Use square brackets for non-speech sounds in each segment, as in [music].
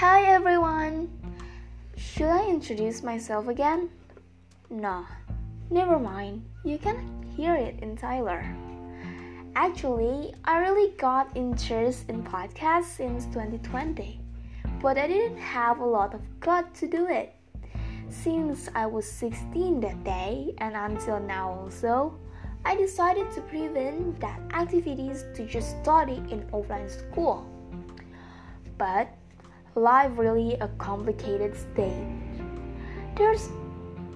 Hi everyone! Should I introduce myself again? No, never mind. You can hear it in Tyler. Actually, I really got interest in podcasts since 2020, but I didn't have a lot of gut to do it. Since I was 16 that day and until now also, I decided to prevent that activities to just study in offline school. But life really a complicated state. There's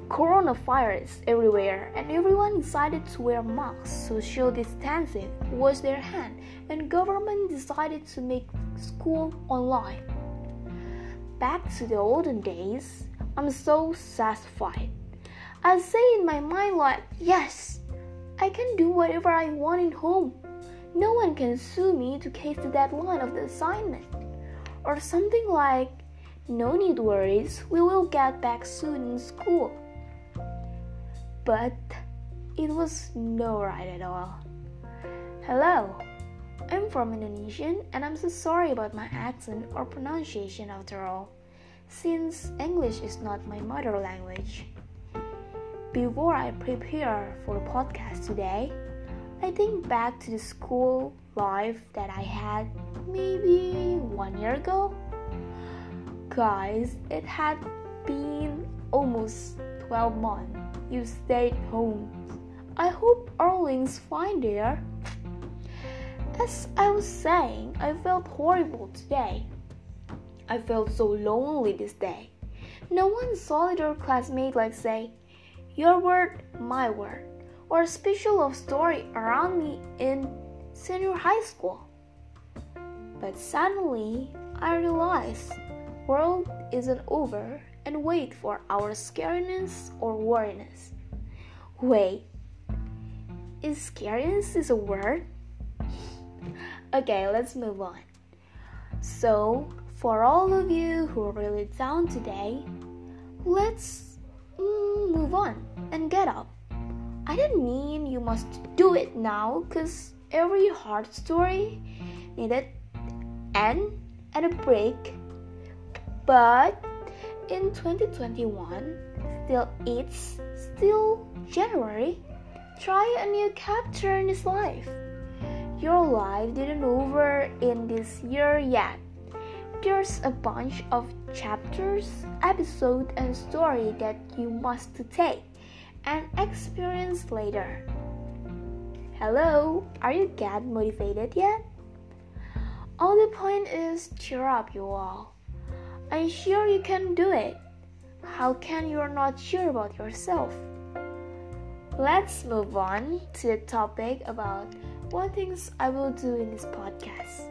coronavirus everywhere and everyone decided to wear masks, social distancing, wash their hand, and government decided to make school online. Back to the olden days, I'm so satisfied. I say in my mind like, yes, I can do whatever I want in home. No one can sue me to case the deadline of the assignment or something like, No need worries, we will get back soon in school. But it was no right at all. Hello, I'm from Indonesian and I'm so sorry about my accent or pronunciation after all, since English is not my mother language. Before I prepare for the podcast today, I think back to the school life that I had maybe one year ago. Guys, it had been almost 12 months. You stayed home. I hope Arling's fine there. As I was saying, I felt horrible today. I felt so lonely this day. No one solid or classmate like say, your word, my word or a special love story around me in senior high school. But suddenly I realized world isn't over and wait for our scariness or worriness. Wait, is scariness is a word? okay, let's move on. So, for all of you who are really down today, let's mm, move on and get up. I didn't mean you must do it now because every hard story needed end and a break. But in 2021, still it's still January. Try a new chapter in this life. Your life didn't over in this year yet. There's a bunch of chapters, episode, and story that you must take and experience later. Hello, are you get motivated yet? All the point is cheer up, you all. I'm sure you can do it. How can you not sure about yourself? Let's move on to the topic about what things I will do in this podcast.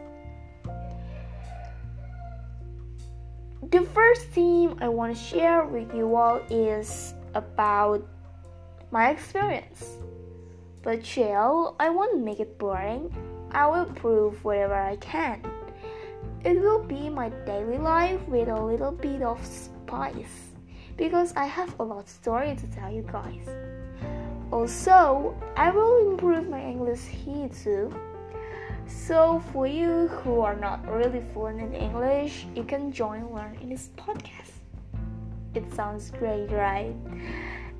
The first theme I want to share with you all is about my experience. But chill, I won't make it boring. I will prove whatever I can. It will be my daily life with a little bit of spice because I have a lot of story to tell you guys. Also, I will improve my English here too. So for you who are not really fluent in English, you can join learn in this podcast. It sounds great, right?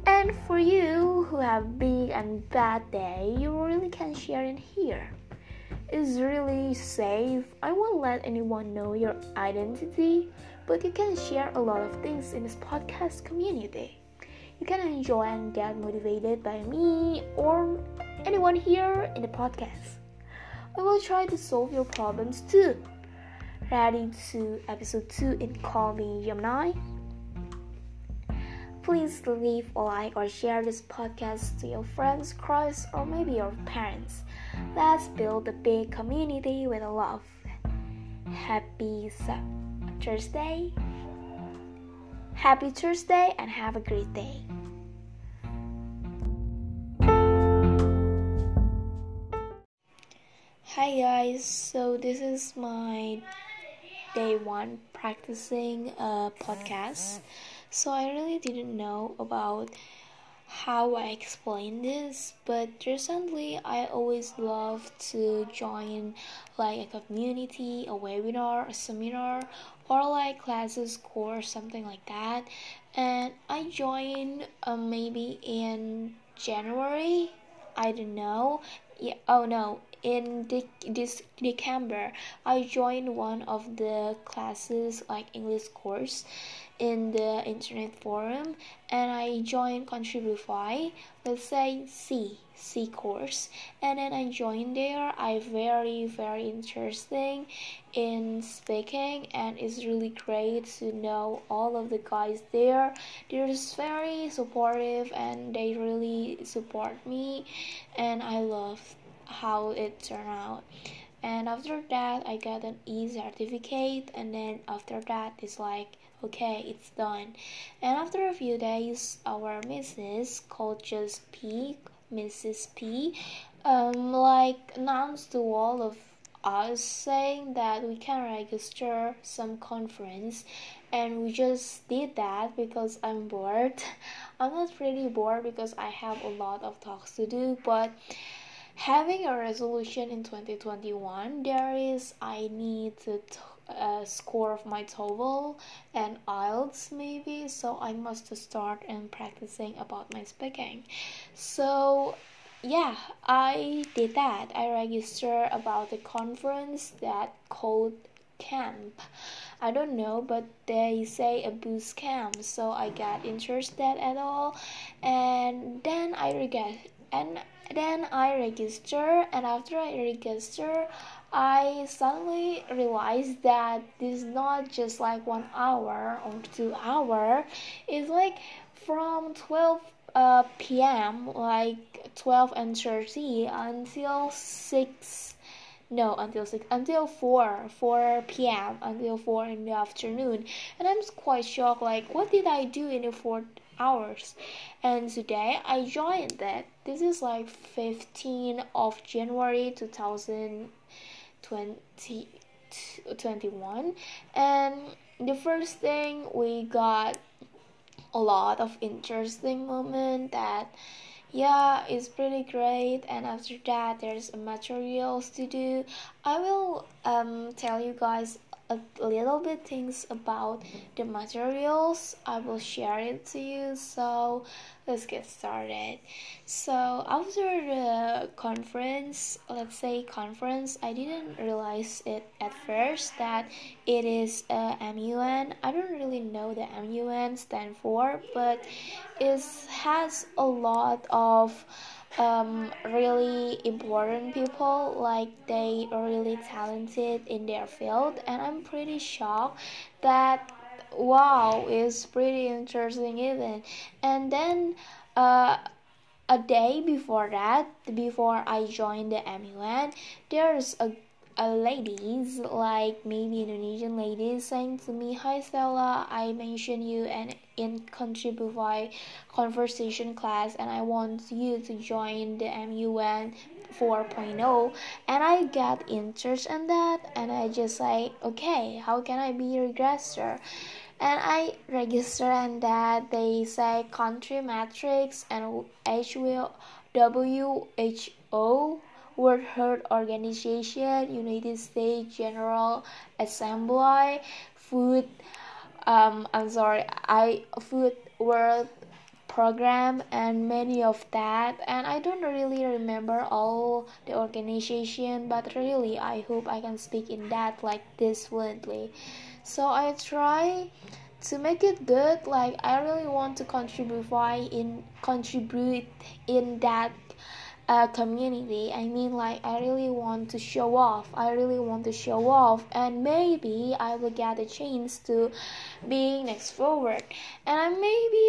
And for you who have big and bad day, you really can share it here. It's really safe. I won't let anyone know your identity, but you can share a lot of things in this podcast community. You can enjoy and get motivated by me or anyone here in the podcast. I will try to solve your problems too. Ready to episode 2 in Call Me Gemini? Please leave a like or share this podcast to your friends, crushes, or maybe your parents. Let's build a big community with love. Happy Thursday. Happy Thursday and have a great day. Hi guys, so this is my day one practicing a podcast so I really didn't know about how I explain this, but recently I always love to join like a community, a webinar, a seminar, or like classes, course, something like that. And I joined uh, maybe in January. I don't know. Yeah. Oh no. In de- this December, I joined one of the classes like English course in the internet forum and I joined Contribufy, let's say C, C course, and then I joined there. I very very interesting in speaking and it's really great to know all of the guys there. They're just very supportive and they really support me and I love how it turned out. And after that i got an e certificate and then after that it's like okay it's done. And after a few days our mrs called just p mrs p um like announced to all of us saying that we can register some conference. And we just did that because i'm bored. [laughs] I'm not really bored because i have a lot of talks to do but having a resolution in 2021 there is i need to uh, score of my TOEFL and IELTS maybe so I must start and practicing about my speaking. So yeah I did that. I registered about the conference that called camp. I don't know but they say a boost camp so I got interested at all. And then I regret and then I register and after I register I suddenly realized that this is not just like one hour or two hour. It's like from 12 uh, p.m. like 12 and 30 until 6 no until 6 until 4 4 p.m. until 4 in the afternoon and I'm quite shocked like what did I do in the 4 hours. And today I joined that. This is like 15 of January 2000 2021 and the first thing we got a lot of interesting moment that yeah it's pretty great. And after that there's materials to do. I will um, tell you guys a little bit things about the materials. I will share it to you. So let's get started. So after the conference let's say conference i didn't realize it at first that it is a mun i don't really know the mun stand for but it has a lot of um, really important people like they are really talented in their field and i'm pretty shocked that wow is pretty interesting even. And then uh, a day before that before i joined the mun there's a a ladies like maybe indonesian ladies saying to me hi stella i mentioned you and in Country contribute conversation class and i want you to join the mun 4.0 and I got interest in that and I just like okay how can I be a register and I register and that. They say country matrix and WHO World Health Organization United States General Assembly food um I'm sorry. I food world program and many of that and i don't really remember all the organization but really i hope i can speak in that like this fluently so i try to make it good like i really want to contribute in contribute in that uh, community. I mean like i really want to show off. I really want to show off and maybe i will get a chance to being next forward. And i may be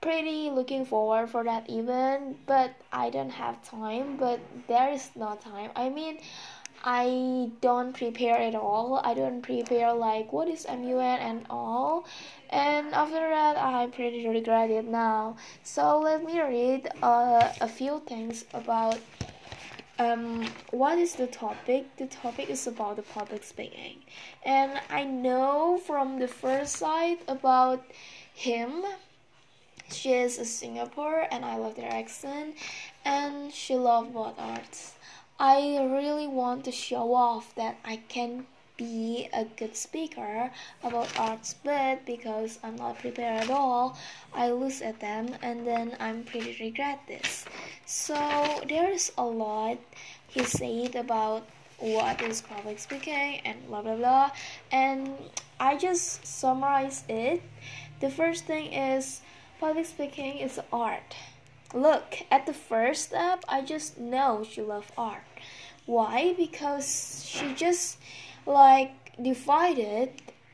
pretty looking forward for that event but i don't have time but there is no time. I mean I don't prepare at all. I don't prepare like what is MUN and all. And after that, I pretty regret it now. So let me read uh, a few things about um, what is the topic? The topic is about the public speaking. And I know from the first side about him She is a Singapore and I love their accent and she loves both arts. I really want to show off that I can be a good speaker about arts, but because I'm not prepared at all, I lose at them and then I'm pretty regret this. So there's a lot he said about what is public speaking and blah blah blah and I just summarize it. The first thing is public speaking is art. Look, at the first step, I just know she loves art. Why? Because she just like divided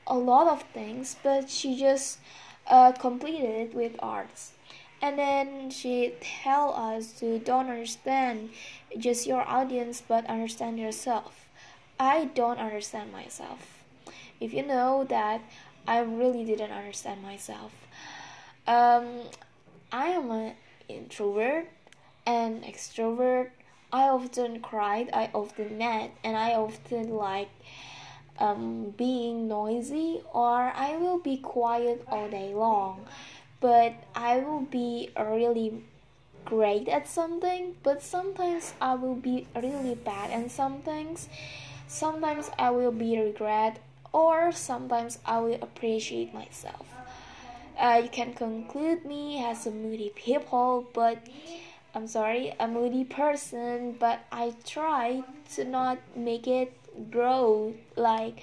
a lot of things, but she just uh, completed with arts. And then she tell us to don't understand just your audience, but understand yourself. I don't understand myself. If you know that I really didn't understand myself. Um, I am an introvert and extrovert I often cried, I often mad, and I often like um, being noisy, or I will be quiet all day long. But I will be really great at something, but sometimes I will be really bad at some things. Sometimes I will be regret, or sometimes I will appreciate myself. Uh, you can conclude me as a moody people, but I'm sorry, a moody person, but I try to not make it grow. Like,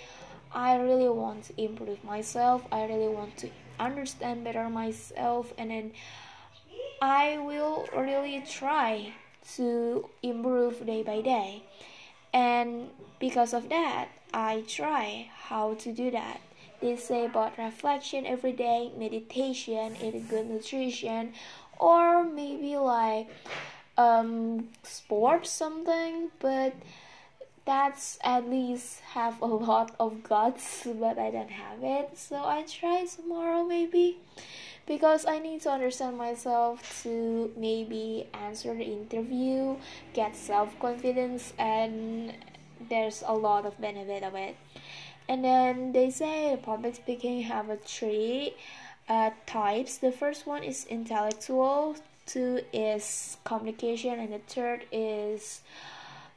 I really want to improve myself, I really want to understand better myself, and then I will really try to improve day by day. And because of that, I try how to do that. They say about reflection every day, meditation, eating good nutrition, or maybe like um sports something but that's at least have a lot of guts but i don't have it. So i try tomorrow maybe because i need to understand myself to maybe answer the interview get self-confidence and there's a lot of benefit of it. And then they say public speaking have a three uh, types. The first one is intellectual, two is communication, and the third is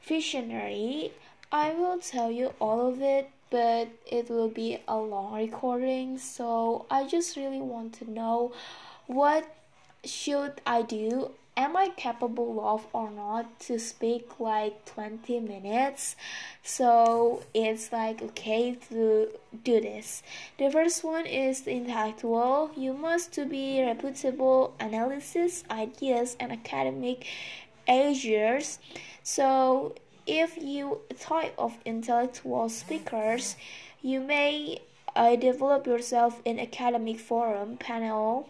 visionary. I will tell you all of it, but it will be a long recording, so I just really want to know what should I do am I capable of or not to speak like 20 minutes? So it's like okay to do this. The first one is the intellectual. You must to be reputable analysis, ideas, and academic answers. So if you type of intellectual speakers, you may uh, develop yourself in academic forum panel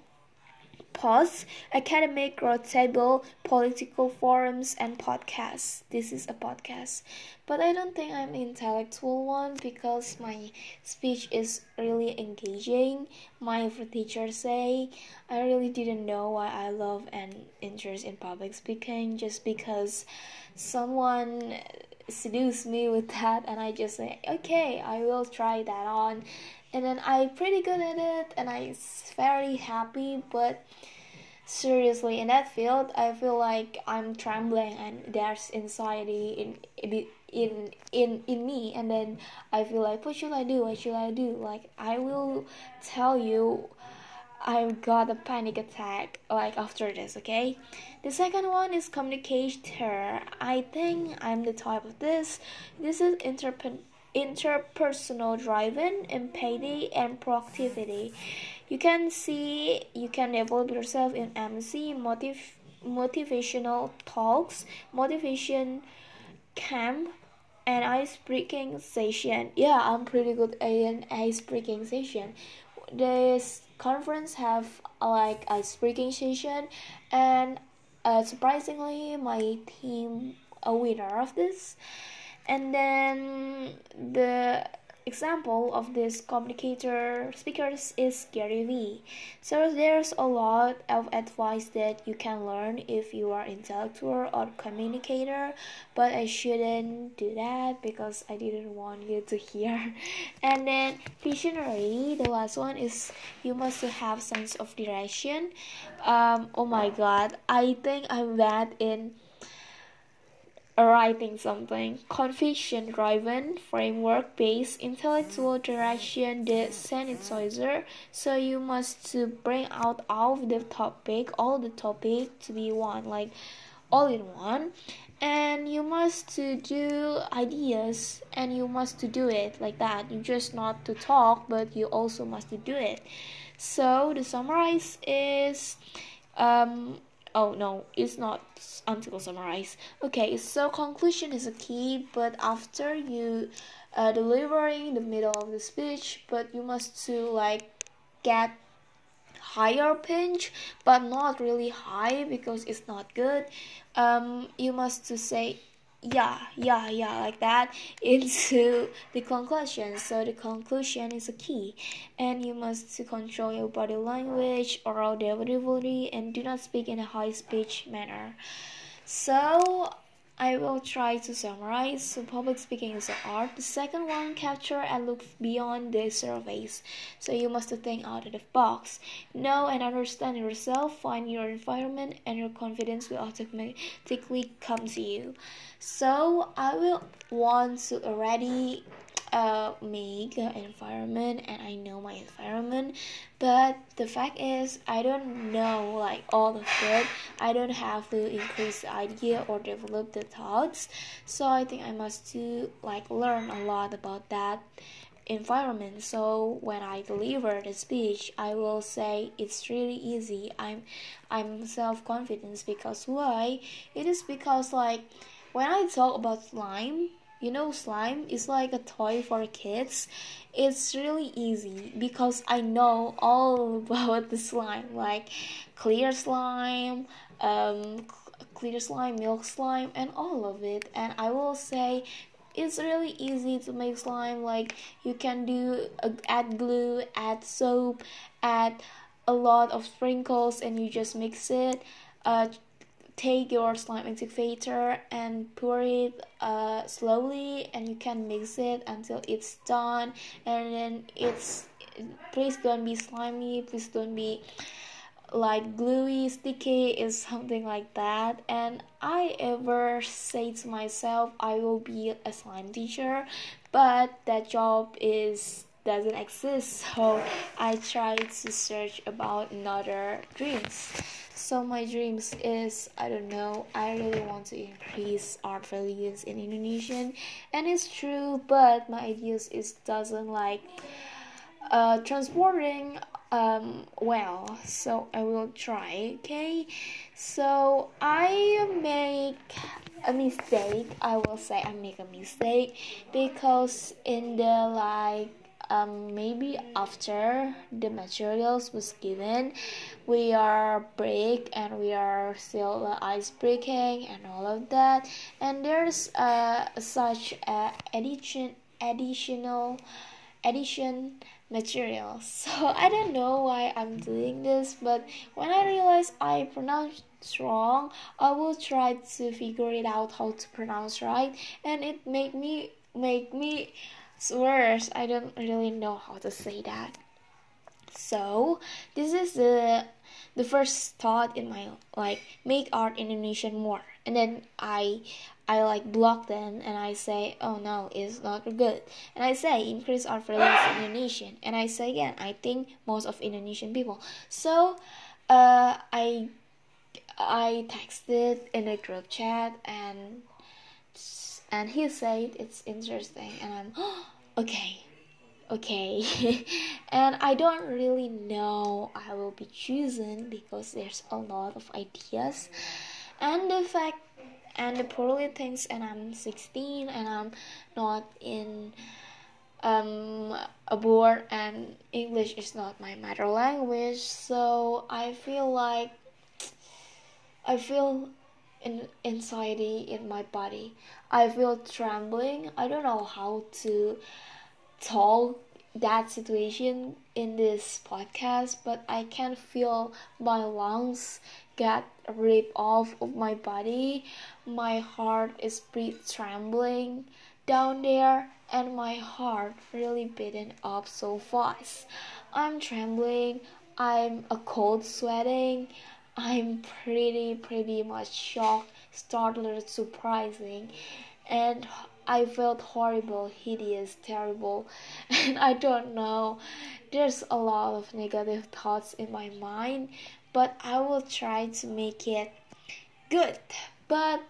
Pause, academic roundtable, political forums, and podcasts. This is a podcast. But I don't think I'm an intellectual one because my speech is really engaging. My teacher say I really didn't know why I love and interest in public speaking just because someone seduced me with that and I just say okay I will try that on. And then I'm pretty good at it and I'm very happy but seriously in that field I feel like I'm trembling and there's anxiety in in in in me. And then I feel like what should I do? What should I do? Like I will tell you I got a panic attack like after this okay? The second one is communicator. I think I'm the type of this. This is interp- interpersonal driven empathy and proactivity. You can see you can develop yourself in MC motiv- motivational talks motivation camp and ice breaking session. Yeah I'm pretty good at an ice breaking session. This conference have like a speaking session and uh, surprisingly my team a winner of this. And then the example of this communicator speakers is Gary Vee. So there's a lot of advice that you can learn if you are intellectual or communicator, but I shouldn't do that because I didn't want you to hear. [laughs] And then visionary, the last one is you must have sense of direction. Um, oh my god, I think I'm bad in writing something. Conviction driven, framework based, intellectual direction, the sanitizer. So you must to bring out of the topic, all the topic to be one, like all in one. And you must to do ideas and you must to do it like that. You just not to talk, but you also must to do it. So the summarize is um oh no it's not until summarize okay so conclusion is a key but after you uh, delivering the middle of the speech but you must to like get higher pitch but not really high because it's not good. Um you must to say yeah yeah yeah like that into the conclusion. So the conclusion is a key and you must control your body language oral delivery and do not speak in a high speech manner. So I will try to summarize. So public speaking is an art. The second one, capture and look beyond the surface. So you must think out of the box. Know and understand yourself, find your environment, and your confidence will automatically come to you. So I will want to already uh, make an environment and I know my environment but the fact is I don't know like all of it I don't have to increase the idea or develop the thoughts. So I think I must to like learn a lot about that environment. So when I deliver the speech I will say it's really easy. I'm I'm self-confident because why? It is because like when I talk about slime you know slime is like a toy for kids. It's really easy because i know all [laughs] about the slime like clear slime um clear slime milk slime and all of it. And i will say it's really easy to make slime. Like you can do uh, add glue add soap add a lot of sprinkles and you just mix it. Uh, take your slime activator and pour it uh, slowly and you can mix it until it's done. And then it's please don't be slimy please don't be like gluey sticky is something like that. And i ever say to myself i will be a slime teacher but that job is doesn't exist so i try to search about another dreams. So my dreams is I don't know I really want to increase art values in Indonesian and it's true but my ideas is doesn't like uh, transporting um, well so I will try okay? So I make a mistake I will say I make a mistake because in the like um, maybe after the materials was given we are break and we are still uh, ice breaking and all of that. And there's uh, such a addition additional addition materials. [laughs] So i don't know why i'm doing this but when i realize i pronounce wrong i will try to figure it out how to pronounce right. And it made me make me worse. I don't really know how to say that. So this is the the first thought in my like make art in Indonesian more, and then I I like block them and I say oh no it's not good, and I say increase art in Indonesian, and I say again I think most of Indonesian people. So uh, I I texted in a group chat and and he said it's interesting. And i'm oh, [gasps] okay okay. [laughs] And i don't really know. I will be chosen because there's a lot of ideas. And the fact and the poorly things and i'm 16 and i'm not in um a board and english is not my mother language. So i feel like i feel in anxiety in my body. I feel trembling. I don't know how to talk that situation in this podcast, but I can feel my lungs get ripped off of my body. My heart is pretty trembling down there, and my heart really beating up so fast. I'm trembling. I'm a cold sweating. I'm pretty pretty much shocked, startled, surprising, and I felt horrible, hideous, terrible, [laughs] and I don't know. There's a lot of negative thoughts in my mind, but I will try to make it good. But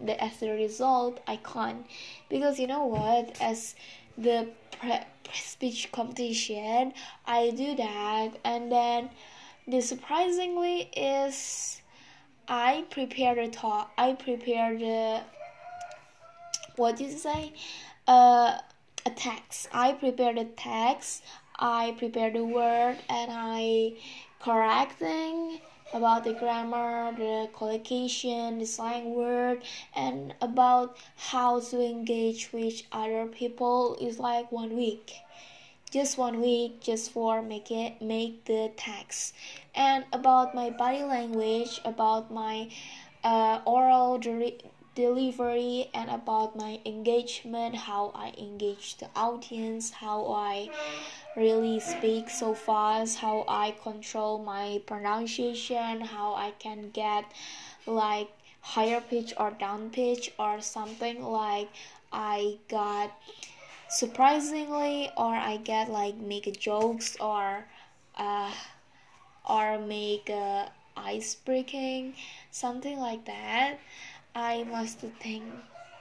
the, as a result, I can't because you know what? As the pre- speech competition, I do that, and then the surprisingly is I prepared a talk. I prepared the what did you say? Uh, a text. I prepared a text. I prepared the word and I correcting about the grammar, the collocation, the slang word, and about how to engage with other people is like one week. Just one week, just for make it make the text, and about my body language, about my uh, oral delivery and about my engagement, how I engage the audience, how I really speak so fast, how I control my pronunciation, how I can get like higher pitch or down pitch or something like I got surprisingly or I get like make jokes or uh or make a ice breaking something like that I must think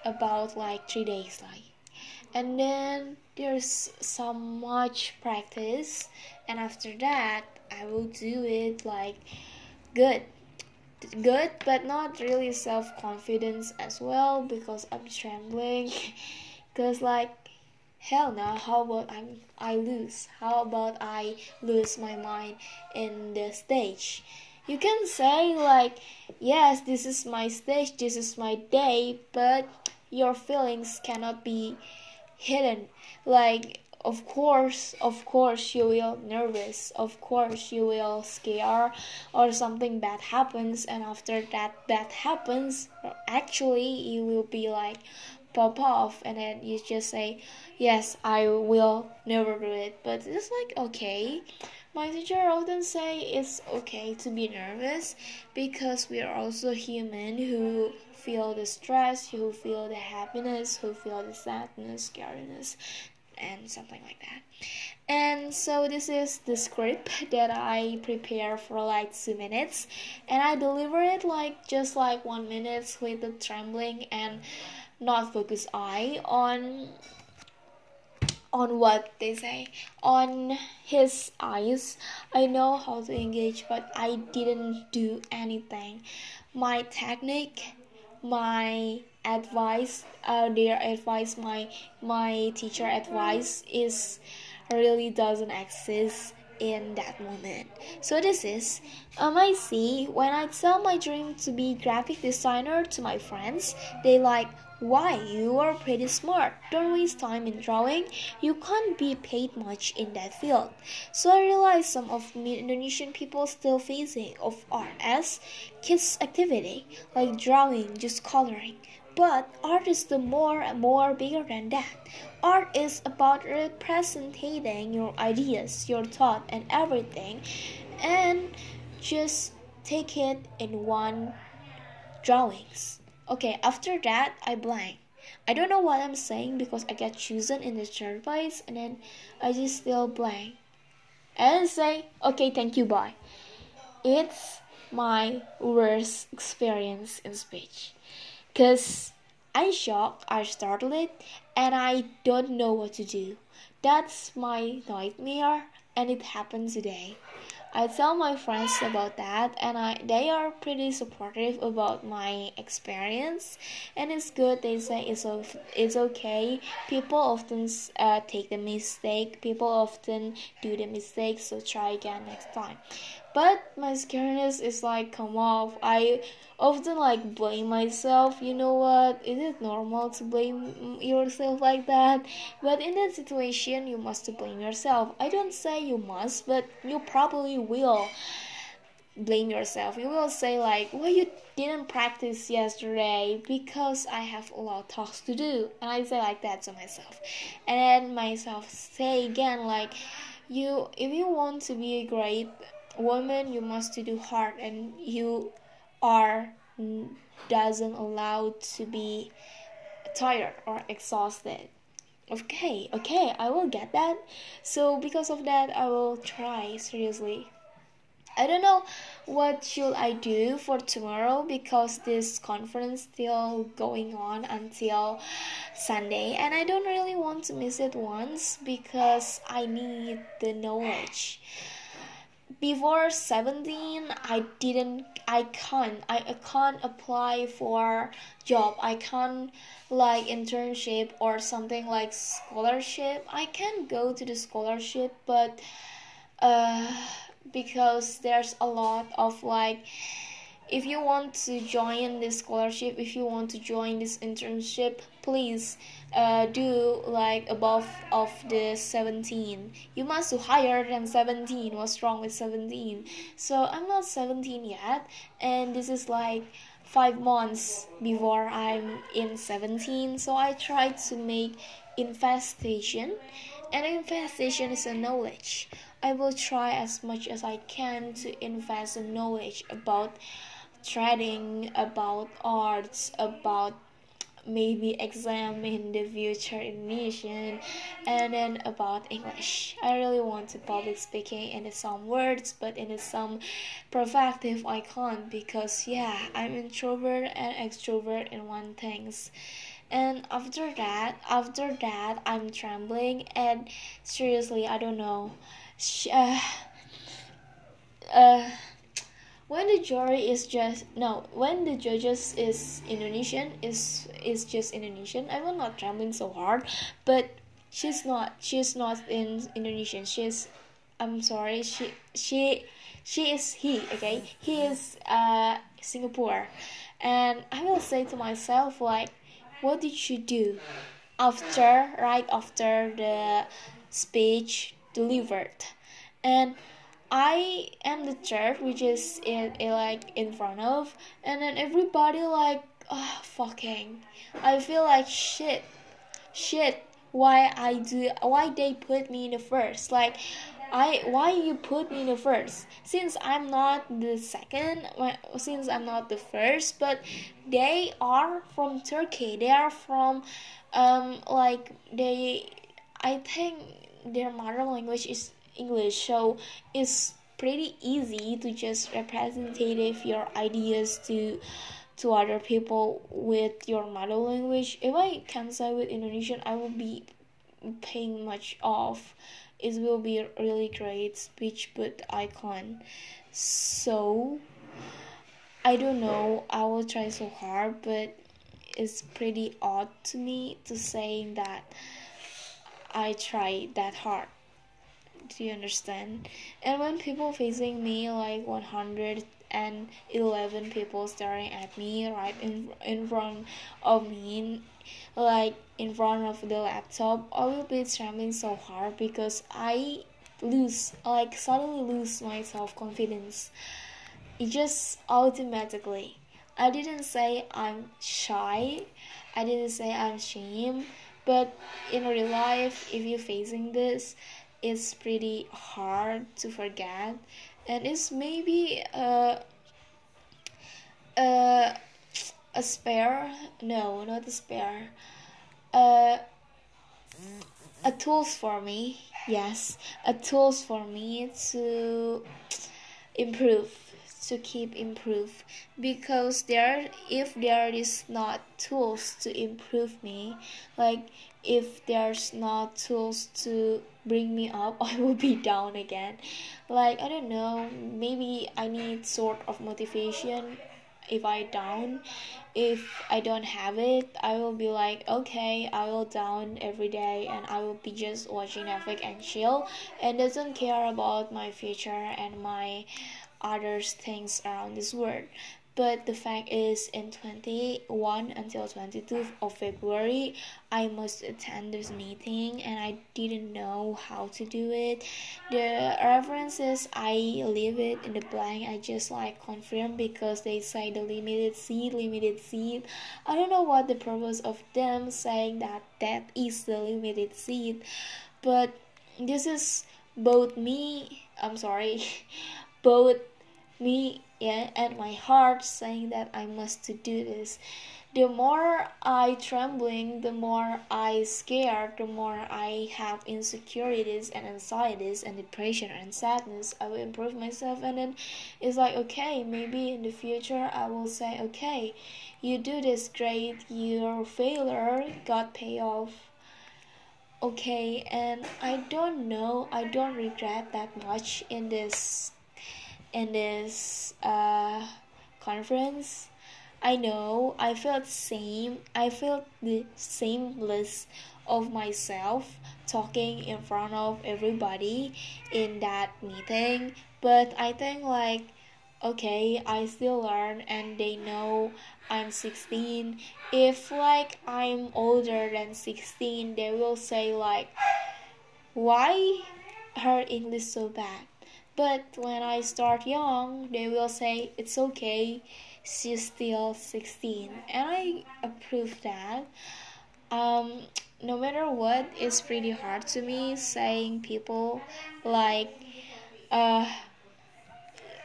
about like three days like. And then there's some much practice and after that I will do it like good. Good but not really self confidence as well because I'm trembling [laughs] because like hell no how about I'm I lose? How about I lose my mind in the stage? You can say like yes this is my stage this is my day but your feelings cannot be hidden. Like of course of course you will nervous of course you will scare or something bad happens and after that bad happens actually you will be like pop off and then you just say yes i will never do it. But it's like okay. My teacher often say it's okay to be nervous because we are also human who feel the stress, who feel the happiness, who feel the sadness, scariness, and something like that. And so this is the script that I prepare for like two minutes, and I deliver it like just like one minute with the trembling and not focus eye on on what they say on his eyes i know how to engage but i didn't do anything my technique my advice uh, their advice my my teacher advice is really doesn't exist in that moment. So this is um, I see when I tell my dream to be graphic designer to my friends, they like why you are pretty smart. Don't waste time in drawing. You can't be paid much in that field. So I realized some of Indonesian people still facing of art as kids activity like drawing, just coloring. But art is the more and more bigger than that. Art is about representing your ideas, your thought, and everything, and just take it in one drawings. Okay, after that, I blank. I don't know what I'm saying because I get chosen in the place, and then I just still blank and say, okay, thank you, bye. It's my worst experience in speech. Because I'm shocked, I startled, and I don't know what to do. That's my nightmare, and it happened today. I tell my friends about that, and I they are pretty supportive about my experience, and it's good. They say it's it's okay. People often uh, take the mistake. People often do the mistake, so try again next time. But my scariness is like come off. I often like blame myself. You know what? Is it normal to blame yourself like that? But in that situation you must blame yourself. I don't say you must but you probably will blame yourself. You will say like well you didn't practice yesterday because i have a lot of talks to do. And i say like that to myself. And then myself say again like you if you want to be a great woman you must do hard and you are doesn't allow to be tired or exhausted. Okay okay i will get that. So because of that i will try seriously. I don't know what should i do for tomorrow because this conference still going on until sunday and i don't really want to miss it once because i need the knowledge before 17 i didn't i can't I, I can't apply for job. I can't like internship or something like scholarship. I can go to the scholarship but uh because there's a lot of like if you want to join this scholarship if you want to join this internship please uh, do like above of the 17 you must do higher than 17 what's wrong with 17 so i'm not 17 yet and this is like five months before i'm in 17 so i try to make infestation and infestation is a knowledge. I will try as much as i can to invest in knowledge about trading about arts about maybe exam in the future Indonesian and then about English. I really want to public speaking in some words but in some provocative I can't because yeah I'm introvert and extrovert in one things and after that after that I'm trembling and seriously I don't know uh, uh when the jury is just no when the judges is indonesian is is just indonesian. I will not trembling so hard but she's not she's not in indonesian. She's i'm sorry she she she is he okay? He is uh singapore. And i will say to myself like what did you do after right after the speech delivered? And I am the third, which is in, in like in front of, and then everybody like, oh, fucking. I feel like shit, shit. Why I do? Why they put me in the first? Like, I why you put me in the first? Since I'm not the second, since I'm not the first, but they are from Turkey. They are from, um, like they. I think their mother language is English, so it's pretty easy to just representative your ideas to to other people with your mother language. If I can say with Indonesian, I will be paying much off. It will be a really great speech, but I can't. So I don't know. I will try so hard, but it's pretty odd to me to saying that I tried that hard do you understand? And when people facing me like 111 people staring at me right in in front of me like in front of the laptop i will be trembling so hard because i lose like suddenly lose my self-confidence. It just automatically. I didn't say i'm shy. I didn't say i'm ashamed but in real life if you're facing this it's pretty hard to forget. And it's maybe a a, a spare no not a spare uh, a tools for me yes a tools for me to improve to keep improve because there if there is not tools to improve me like if there's not tools to bring me up [laughs] i will be down again. Like i don't know maybe i need sort of motivation. If I down if I don't have it I will be like okay I will down every day and I will be just watching Netflix and chill. And doesn't care about my future and my other things around this world. But the fact is in 21 until 22 of february i must attend this meeting and i didn't know how to do it. The references i leave it in the blank. I just like confirm because they say the limited seat limited seat i don't know what the purpose of them saying that that is the limited seat but this is both me i'm sorry [laughs] both me and my heart saying that I must do this. The more I trembling, the more I scared, the more I have insecurities and anxieties and depression and sadness. I will improve myself, and then it's like okay, maybe in the future I will say okay, you do this great, your failure got payoff okay and i don't know i don't regret that much in this in this uh, conference. I know i felt same i felt the shameless of myself talking in front of everybody in that meeting. But i think like okay i still learn and they know i'm 16 if like i'm older than 16 they will say like why her english so bad but when I start young, they will say it's okay, she's still 16. And I approve that. Um, no matter what, it's pretty hard to me saying people like, uh,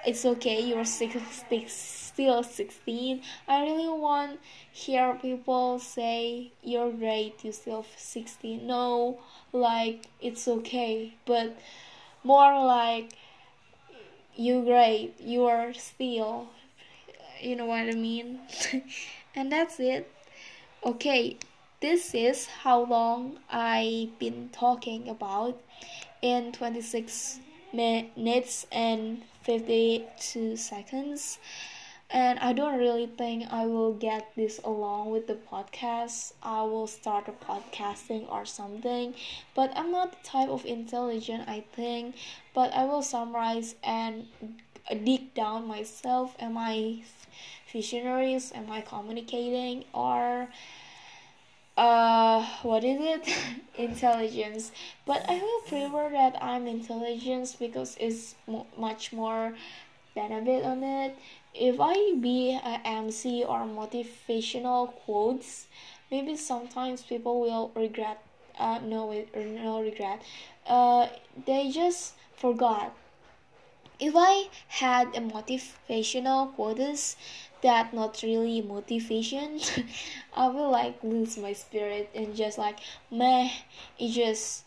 it's okay, you're six, six, still 16. I really want hear people say you're great, you're still 16. No, like it's okay, but more like you great you are still you know what i mean? [laughs] And that's it. Okay this is how long i've been talking about in 26 minutes and 52 seconds and I don't really think I will get this along with the podcast. I will start a podcasting or something, but I'm not the type of intelligent, I think. But I will summarize and dig down myself. Am I visionaries? Am I communicating? Or uh what is it [laughs] intelligence but i will prefer that i'm intelligence because it's much more benefit on it if I be a MC or motivational quotes, maybe sometimes people will regret. Uh, no, no regret. Uh, they just forgot. If I had a motivational quotes that not really motivation, [laughs] I will like lose my spirit and just like meh. It just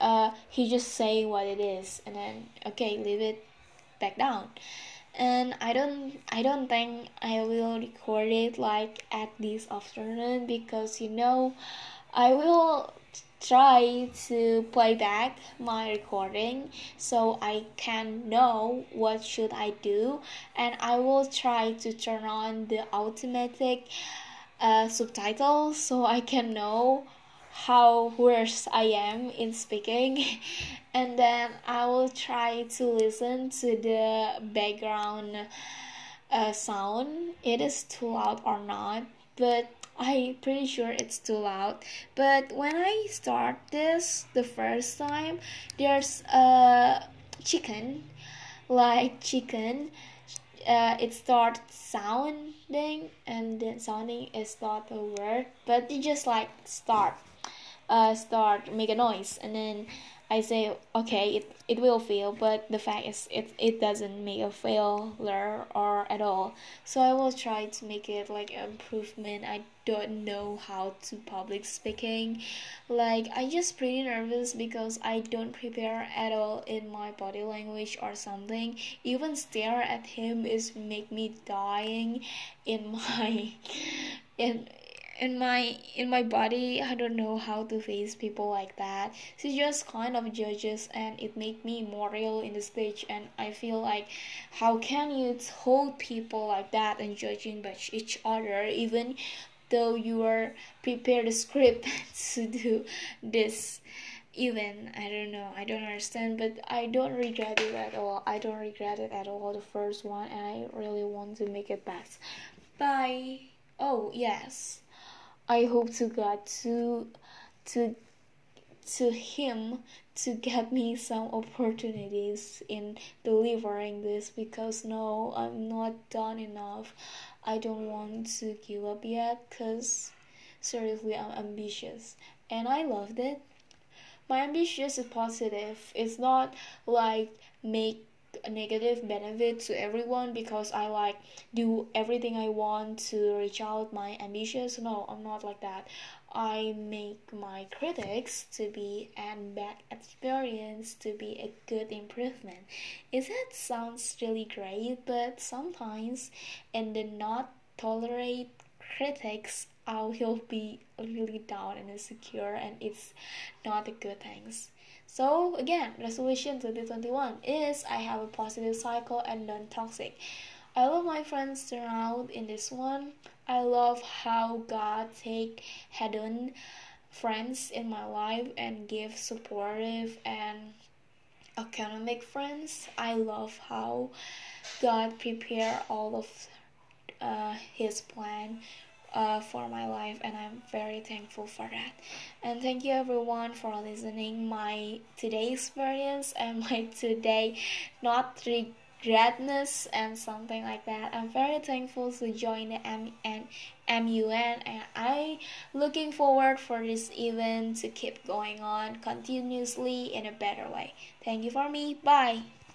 uh he just say what it is and then okay leave it back down. And I don't I don't think I will record it like at this afternoon because you know I will try to play back my recording so I can know what should I do. And I will try to turn on the automatic uh, subtitles so I can know how worse I am in speaking. [laughs] And then I will try to listen to the background uh, sound. It is too loud or not but I pretty sure it's too loud. But when I start this the first time there's a chicken like chicken. Uh, it starts sounding and then sounding is not a word but it just like start uh, start make a noise and then I say okay it, it will fail but the fact is it, it doesn't make a failure or at all. So I will try to make it like improvement. I don't know how to public speaking. Like I just pretty nervous because I don't prepare at all in my body language or something. Even stare at him is make me dying in my [laughs] in in my in my body i don't know how to face people like that. She just kind of judges and it made me more real in the stage and i feel like how can you hold people like that and judging by each other even though you are prepared a script [laughs] to do this? Even i don't know i don't understand but i don't regret it at all. I don't regret it at all the first one and i really want to make it best. Bye. Oh yes I hope to God to to to him to get me some opportunities in delivering this because no I'm not done enough. I don't want to give up yet cuz seriously I'm ambitious and I loved it. My ambition is positive. It's not like make negative benefit to everyone because I like do everything I want to reach out my ambitions. No, I'm not like that. I make my critics to be an bad experience to be a good improvement. Is that sounds really great, but sometimes in the not tolerate critics I will be really down and insecure and it's not a good things. So again, resolution 2021 is I have a positive cycle and non-toxic. I love my friends around in this one. I love how God take hidden friends in my life and give supportive and economic friends. I love how God prepare all of uh, His plan uh, for my life and i'm very thankful for that and thank you everyone for listening my today experience and [laughs] my today not regretness and something like that i'm very thankful to join the M- and MUN and I looking forward for this event to keep going on continuously in a better way. Thank you for me. Bye.